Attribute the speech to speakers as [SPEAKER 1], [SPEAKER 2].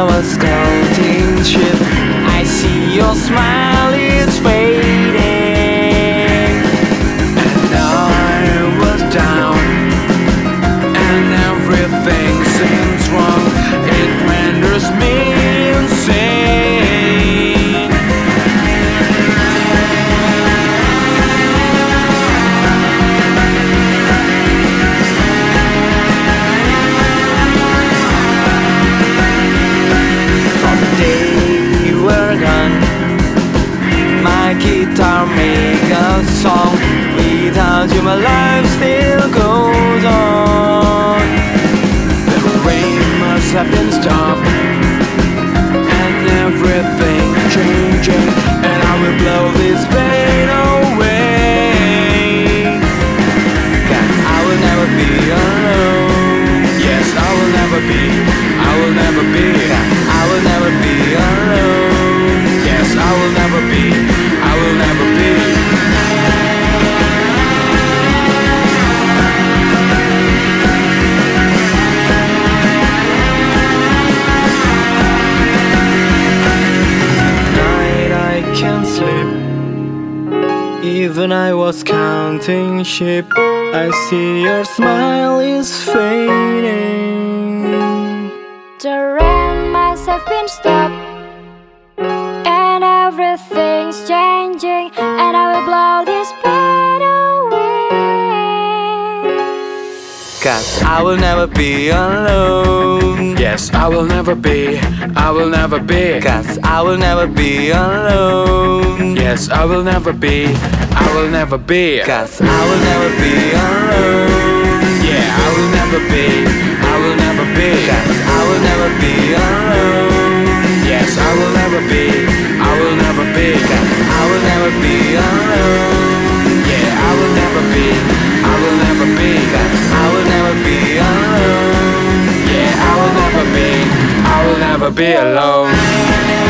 [SPEAKER 1] of a scouting trip. I see your smile is fading, and I was down, and everything seems wrong. around me. Even I was counting sheep. I see your smile is fading.
[SPEAKER 2] The rain must have been stopped, and everything's changing, and I will blow this pain away.
[SPEAKER 1] Cause I will never be alone.
[SPEAKER 3] Yes, I will never be, I will never be.
[SPEAKER 1] Cause I will never be alone.
[SPEAKER 3] Yes, I will never be, I will never be.
[SPEAKER 1] Cause I will never be alone.
[SPEAKER 3] Yeah, I will never be, I will never be.
[SPEAKER 1] Cause I will never be alone.
[SPEAKER 3] Yes, I will never be, I will never be.
[SPEAKER 1] Cause I will never be alone.
[SPEAKER 3] Yeah, I will never be, I will never be.
[SPEAKER 1] Cause I will never be alone.
[SPEAKER 3] Yeah, I will never be, I will never be alone.